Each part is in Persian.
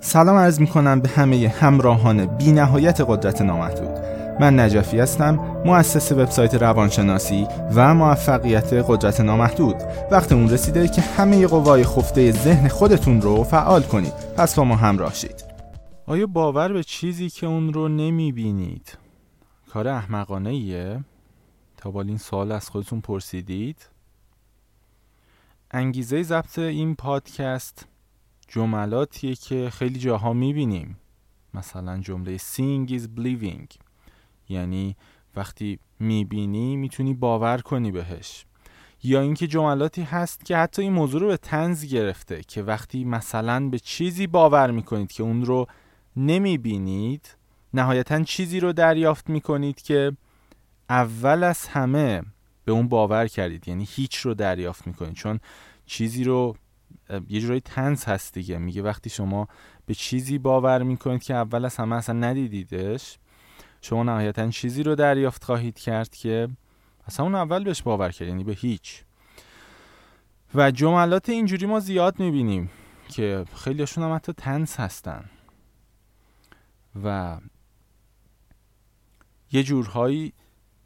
سلام عرض می کنم به همه همراهان بی نهایت قدرت نامحدود. من نجفی هستم مؤسس وبسایت روانشناسی و موفقیت قدرت نامحدود. وقت اون رسیده که همه قوای خفته ذهن خودتون رو فعال کنید. پس با ما همراه شید. آیا باور به چیزی که اون رو نمی بینید کار احمقانه ایه؟ تا این سوال از خودتون پرسیدید؟ انگیزه ضبط این پادکست جملاتیه که خیلی جاها می‌بینیم. مثلا جمله seeing is believing. یعنی وقتی می‌بینی می‌تونی باور کنی بهش. یا اینکه جملاتی هست که حتی این موضوع رو به تنز گرفته که وقتی مثلا به چیزی باور می‌کنید که اون رو نمی‌بینید نهایتا چیزی رو دریافت می‌کنید که اول از همه به اون باور کردید. یعنی هیچ رو دریافت می‌کنید. چون چیزی رو یه جورایی تنز هست دیگه. میگه وقتی شما به چیزی باور می‌کنید که اول از همه اصلا ندیدیدش شما نهایتا چیزی رو دریافت خواهید کرد که اصلا اون اول بهش باور کرد یعنی به هیچ. و جملات اینجوری ما زیاد می‌بینیم که خیلیشون هم حتی تنز هستن. و یه جورهایی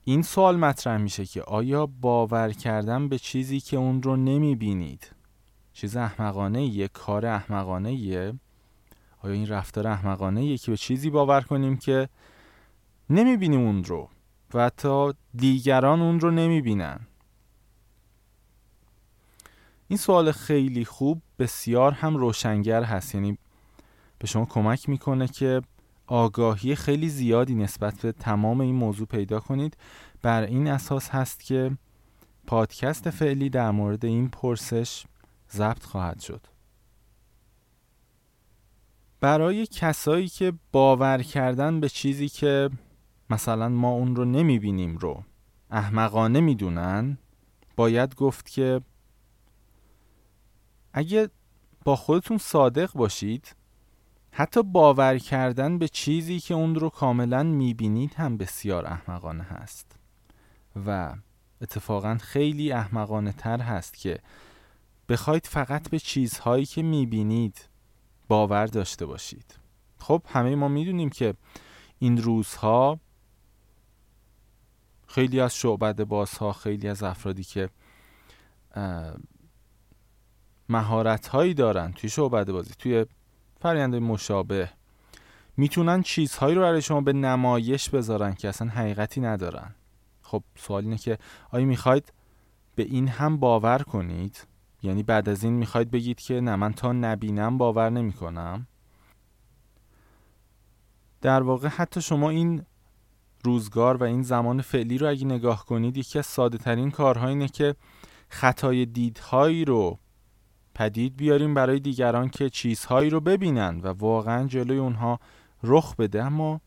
این سوال مطرح میشه که آیا باور کردن به چیزی که اون رو نمی‌بینید چیز احمقانه یه کار احمقانه یه آیا این رفتار احمقانه یه که به چیزی باور کنیم که نمی‌بینیم اون رو و حتی دیگران اون رو نمی‌بینن؟ این سوال خیلی خوب بسیار هم روشنگر هست. یعنی به شما کمک می‌کنه که آگاهی خیلی زیادی نسبت به تمام این موضوع پیدا کنید. بر این اساس هست که پادکست فعلی در مورد این پرسش ضبط خواهد شد. برای کسایی که باور کردن به چیزی که مثلا ما اون رو نمی‌بینیم رو احمقانه می‌دونن باید گفت که اگه با خودتون صادق باشید حتی باور کردن به چیزی که اون رو کاملا می‌بینید هم بسیار احمقانه هست. و اتفاقا خیلی احمقانه تر هست که بخواید فقط به چیزهایی که می‌بینید باور داشته باشید. خب همه ما می‌دونیم که این روزها خیلی از شعبد بازها خیلی از افرادی که مهارت هایی دارن توی شعبد بازی توی فرینده مشابه می‌تونن چیزهایی رو برای شما به نمایش بذارن که اصلا حقیقتی ندارن. خب سوال اینه که آیا می‌خواید به این هم باور کنید؟ یعنی بعد از این می‌خواید بگید که نه من تا نبینم باور نمی‌کنم. در واقع حتی شما این روزگار و این زمان فعلی رو اگه نگاه کنید یکی از ساده ترین کارها اینه که خطای دیدهایی رو پدید بیاریم برای دیگران که چیزهایی رو ببینن و واقعا جلوی اونها رخ بده. اما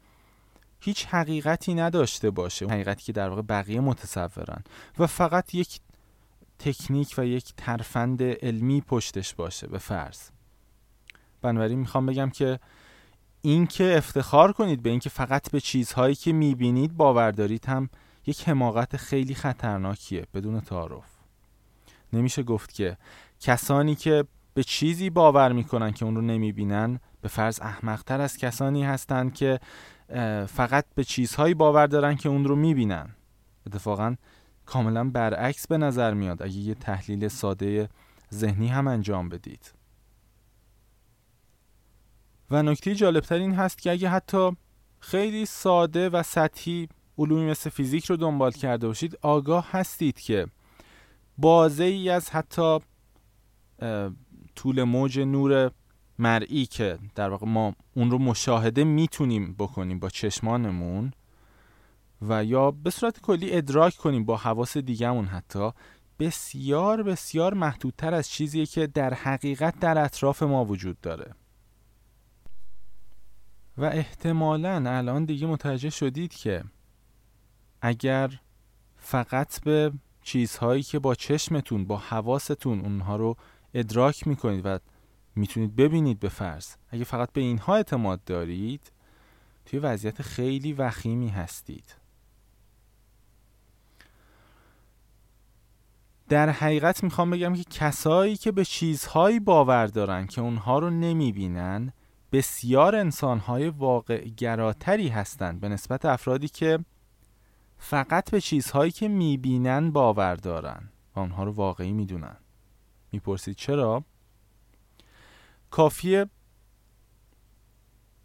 هیچ حقیقتی نداشته باشه. حقیقتی که در واقع بقیه متصورن. و فقط یک تکنیک و یک ترفند علمی پشتش باشه به فرض. بنابراین می‌خوام بگم که اینکه افتخار کنید به اینکه فقط به چیزهایی که می‌بینید باور دارید هم یک حماقت خیلی خطرناکیه بدون تعارف. نمیشه گفت که کسانی که به چیزی باور می‌کنن که اون رو نمی‌بینن به فرض احمقتر از کسانی هستند که فقط به چیزهایی باور دارن که اون رو می‌بینن. اتفاقا کاملا برعکس به نظر میاد. اگه یه تحلیل ساده ذهنی هم انجام بدید. و نکته جالبتر این هست که اگه حتی خیلی ساده و سطحی علومی مثل فیزیک رو دنبال کرده باشید آگاه هستید که بازه ای از حتی طول موج نور مرئی که در واقع ما اون رو مشاهده می‌تونیم بکنیم با چشمانمون و یا به صورت کلی ادراک کنیم با حواس دیگهمون حتی بسیار بسیار محدودتر از چیزیه که در حقیقت در اطراف ما وجود داره. و احتمالا الان دیگه متوجه شدید که اگر فقط به چیزهایی که با چشمتون با حواستون اونها رو ادراک می‌کنید و می‌تونید ببینید به فرض اگه فقط به اینها اعتماد دارید توی وضعیت خیلی وخیمی هستید. در حقیقت می‌خوام بگم که کسایی که به چیزهایی باور دارن که اونها رو نمی‌بینن بسیار انسانهای واقع گراتری هستند به نسبت افرادی که فقط به چیزهایی که می‌بینن باور دارن و اونها رو واقعی می‌دونن می‌پرسید چرا؟ کافیه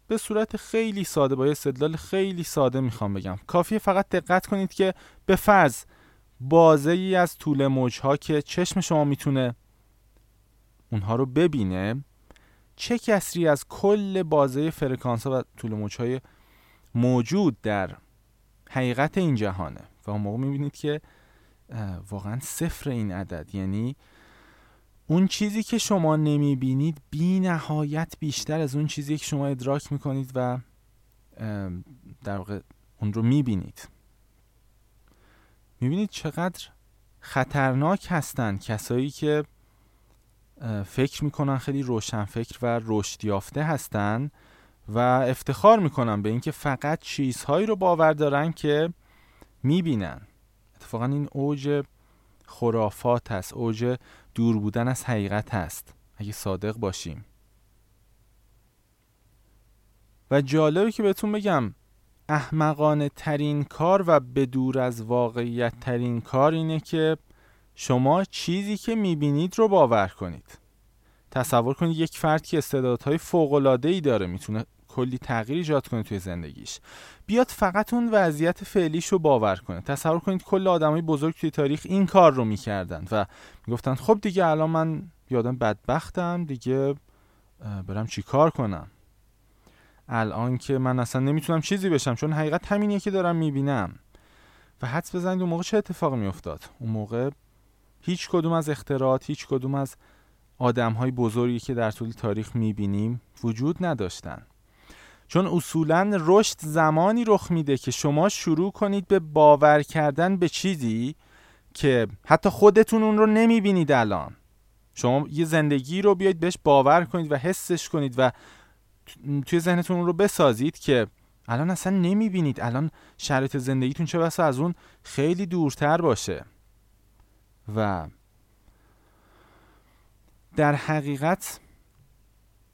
به صورت خیلی ساده با یه استدلال خیلی ساده می‌خوام بگم کافیه فقط دقت کنید که به فرض بازه ای از طول موجها که چشم شما می‌تونه اونها رو ببینه چه کسری از کل بازه فرکانس ها و طول موجهای موجود در حقیقت این جهانه. و اون موقع می‌بینید که واقعا صفر این عدد. یعنی اون چیزی که شما نمی‌بینید بی نهایت بیشتر از اون چیزی که شما ادراک می‌کنید و در واقع اون رو می‌بینید. می‌بینید چقدر خطرناک هستند کسایی که فکر می‌کنن خیلی روشن فکر و رشد یافته هستن و افتخار می‌کنن به اینکه فقط چیزهایی رو باور دارن که می‌بینن. اتفاقا این اوج خرافات هست اوج دور بودن از حقیقت هست. اگه صادق باشیم. و جالبه که بهتون بگم احمقانه ترین کار و به از واقعیت ترین کار اینه که شما چیزی که می‌بینید رو باور کنید. تصور کنید یک فرد که استعدادهای ای داره می‌تونه کلی تغییر ایجاد کنه توی زندگیش. بیاد فقط اون وضعیت فعلیش رو باور کنه. تصور کنید کل آدمای بزرگ توی تاریخ این کار رو می‌کردن و می‌گفتن خب دیگه الان من یادم بدبختم دیگه برم چی کار کنم؟ الان که من اصلا نمی‌تونم چیزی بشم چون حقیقت همینیه که دارم می‌بینم. و حدس بزنید اون موقع چه اتفاقی میافتاد؟ اون موقع هیچ کدوم از اختراعات هیچ کدوم از آدم های بزرگی که در طول تاریخ می‌بینیم وجود نداشتن. چون اصولا رشد زمانی رخ میده که شما شروع کنید به باور کردن به چیزی که حتی خودتون اون رو نمی‌بینید الان. شما یه زندگی رو بیاید بهش باور کنید و حسش کنید و توی ذهنتون رو بسازید که الان اصلا نمی‌بینید. الان شرایط زندگیتون چه بسا از اون خیلی دورتر باشه. و در حقیقت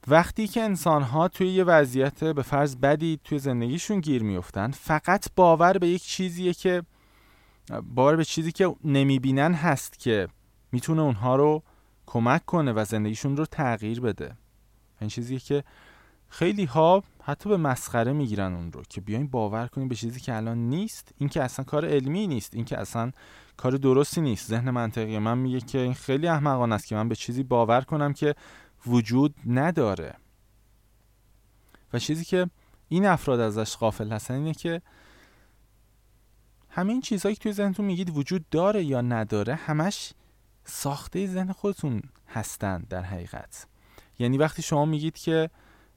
وقتی که انسان ها توی یه وضعیت به فرض بدی توی زندگیشون گیر میفتن فقط باور به یک چیزیه که باور به چیزی که نمی‌بینن هست که می‌تونه اونها رو کمک کنه و زندگیشون رو تغییر بده. این چیزیه که خیلی ها حتی به مسخره می‌گیرن اون رو که بیاین باور کنیم به چیزی که الان نیست این که اصلا کار علمی نیست این که اصلا کار درستی نیست. ذهن منطقی من میگه که این خیلی احمقانه است که من به چیزی باور کنم که وجود نداره. و چیزی که این افراد ازش غافل هستن اینه که همه این چیزهایی که توی ذهنتون میگید وجود داره یا نداره همش ساخته ذهن خودتون هستند در حقیقت. یعنی وقتی شما میگید که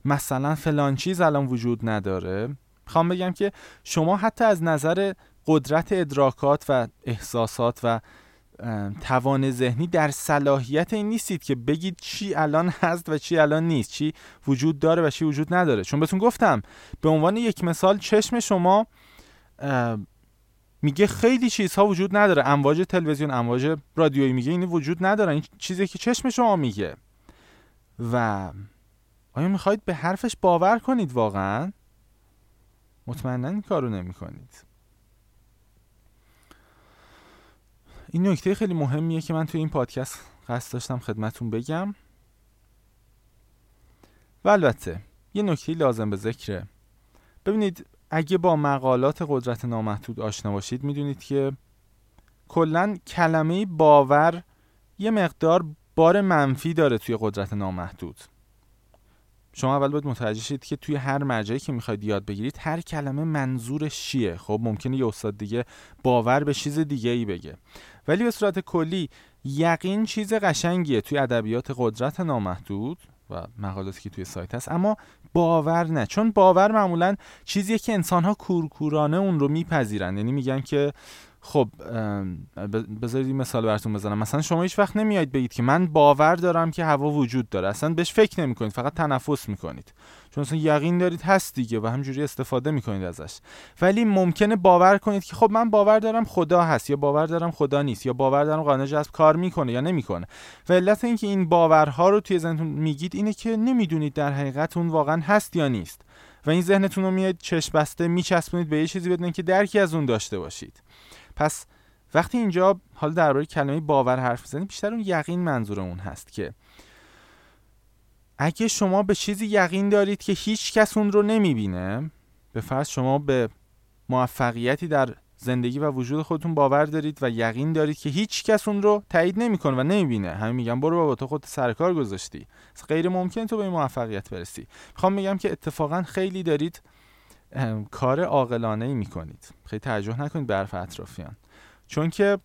مثلا فلان چیز الان وجود نداره. می‌خوام بگم که شما حتی از نظر قدرت ادراکات و احساسات و توان ذهنی در صلاحیت این نیستید که بگید چی الان هست و چی الان نیست چی وجود داره و چی وجود نداره. چون بهتون گفتم به عنوان یک مثال چشم شما میگه خیلی چیزها وجود نداره. امواج تلویزیون امواج رادیویی میگه این وجود نداره. این چیزی که چشم شما میگه. و آیا می‌خواهید به حرفش باور کنید واقعا؟ مطمئنا این کارو نمی کنید این نکته خیلی مهمیه که من توی این پادکست قصد داشتم خدمتون بگم. و البته یه نکته لازم به ذکره. ببینید اگه با مقالات قدرت نامحدود آشنا باشید می‌دونید که کلا کلمه باور یه مقدار بار منفی داره توی قدرت نامحدود. شما اول باید متوجه شید که توی هر مرجعی که می‌خواید یاد بگیرید هر کلمه منظورش چیه؟ خب ممکنه یه استاد دیگه باور به چیز دیگه ای بگه. ولی به صورت کلی یقین چیز قشنگیه. توی ادبیات قدرت نامحدود و مقالاتی که توی سایت هست اما باور نه. چون باور معمولا چیزیه که انسان ها کورکورانه اون رو میپذیرن. یعنی میگن که خب بذارید این مثال براتون بزنم. مثلا شما هیچ وقت نمیاید بگید که من باور دارم که هوا وجود داره. اصلا بهش فکر نمی کنید فقط تنفس می‌کنید. چون اصلا یقین دارید هست دیگه و همجوری استفاده می‌کنید ازش. ولی ممکنه باور کنید که خب من باور دارم خدا هست یا باور دارم خدا نیست یا باور دارم قانون جذب کار می‌کنه یا نمی‌کنه. و علت اینکه این باورها رو توی ذهنتون میگید اینه که نمی‌دونید در حقیقت اون واقعا هست یا نیست. و این ذهنتون رو میاد چشم بسته میچسبونید به یه چیزی بدون که درکی از اون داشته باشید. پس وقتی اینجا حالا درباره کلمه باور حرف می‌زنیم بیشتر اون یقین منظور اون هست که اگه شما به چیزی یقین دارید که هیچ کس اون رو نمی‌بینه به فرض شما به موفقیتی در زندگی و وجود خودتون باور دارید و یقین دارید که هیچ کس اون رو تایید نمی‌کنه و نمی‌بینه. همین میگم برو بابا تو خود سرکار گذاشتی. غیر ممکن تو به این موفقیت برسی. می‌خوام میگم که اتفاقا خیلی دارید کار عاقلانه ای می‌کنید. خیلی توجه نکنید به حرف اطرافیان. چون که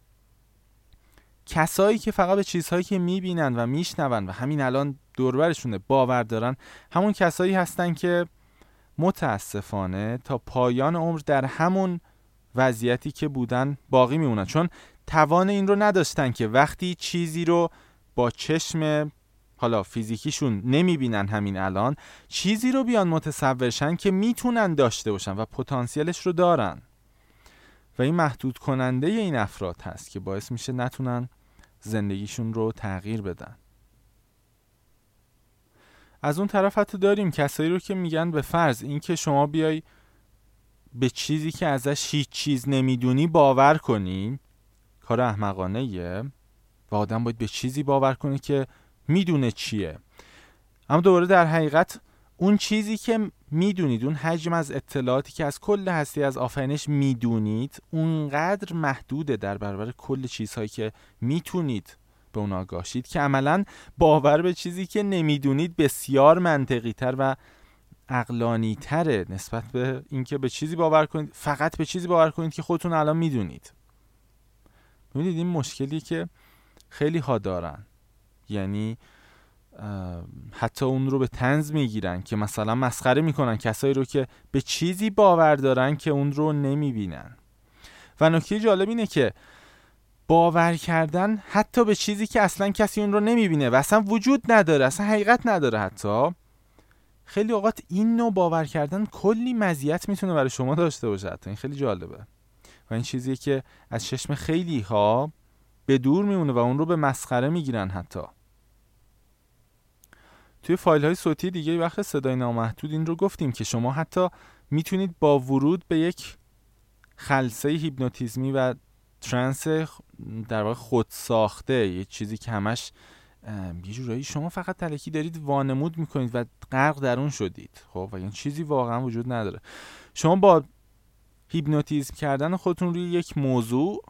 کسایی که فقط به چیزهایی که می‌بینن و میشنون و همین الان دوربرشونه باور دارن همون کسایی هستن که متاسفانه تا پایان عمر در همون وضعیتی که بودن باقی میمونن. چون توان این رو نداشتن که وقتی چیزی رو با چشم حالا فیزیکیشون نمی‌بینن همین الان چیزی رو بیان متصورشن که می‌تونن داشته باشن و پتانسیلش رو دارن. و این محدود کننده این افراد هست که باعث میشه نتونن زندگیشون رو تغییر بدن. از اون طرف حتی داریم کسایی رو که میگن به فرض اینکه شما بیای به چیزی که ازش هیچ چیز نمی‌دونی باور کنی. کار احمقانه یه و آدم باید به چیزی باور کنه که می‌دونه چیه. اما دوباره در حقیقت اون چیزی که می‌دونید اون حجم از اطلاعاتی که از کل هستی از آفرینش می‌دونید اونقدر محدوده در برابر کل چیزهایی که می‌تونید به اون آگاهشید که عملا باور به چیزی که نمی‌دونید بسیار منطقی تر و اقلانی تره نسبت به اینکه به چیزی باور کنید فقط به چیزی باور کنید که خودتون الان می‌دونید. می‌دونید این مشکلی که خیلی ها دارن. یعنی حتی اون رو به تنز می‌گیرن که مثلا مسخره می‌کنن کسایی رو که به چیزی باور دارن که اون رو نمی‌بینن. و نکته جالب اینه که باور کردن حتی به چیزی که اصلا کسی اون رو نمی‌بینه و اصلا وجود نداره اصلا حقیقت نداره حتی خیلی اوقات این نوع باور کردن کلی مزیت می‌تونه برای شما داشته باشه. حتی این خیلی جالبه. و این چیزیه که از چشم خیلی ها به دور میمونه و اون رو به مسخره می‌گیرن حتی. توی فایل های صوتی دیگه وقت صدای نامحدود این رو گفتیم که شما حتی می‌تونید با ورود به یک خلسه هیپنوتیزمی و ترنس در واقع خود ساخته یه چیزی که همش یه جورایی شما فقط تلکی دارید وانمود می‌کنید و غرق در اون شدید. خب و این چیزی واقعا وجود نداره. شما با هیپنوتیزم کردن خودتون روی یک موضوع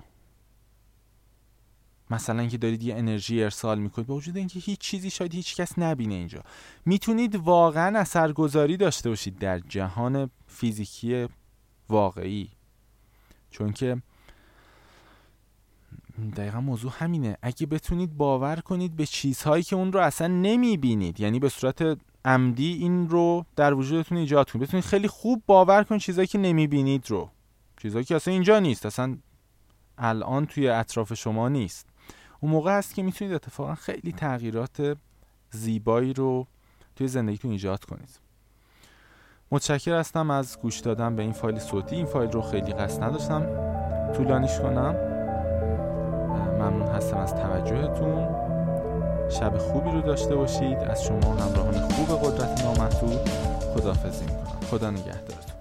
مثلا اینکه دارید یه انرژی ارسال می‌کنید با وجود اینکه هیچ چیزی شاید هیچ کس نبینه اینجا. می‌تونید واقعا اثرگذاری داشته باشید در جهان فیزیکی واقعی. چون که دقیقا موضوع همینه. اگه بتونید باور کنید به چیزهایی که اون رو اصلا نمی‌بینید یعنی به صورت عمدی این رو در وجودتون ایجاد کنید. بتونید خیلی خوب باور کنید چیزهایی که نمی‌بینید رو. چیزهایی که اصلا اینجا نیست. اصلا الان توی اطراف شما نیست. اون موقع هست که می‌تونید اتفاقا خیلی تغییرات زیبایی رو توی زندگیتون ایجاد کنید. متشکر هستم از گوش دادن به این فایل صوتی. این فایل رو خیلی قصد نداشتم طولانیش کنم. ممنون هستم از توجهتون. شب خوبی رو داشته باشید. از شما همراهان خوب قدرت نامحدود. خداحافظی می‌کنم. خدا نگهدار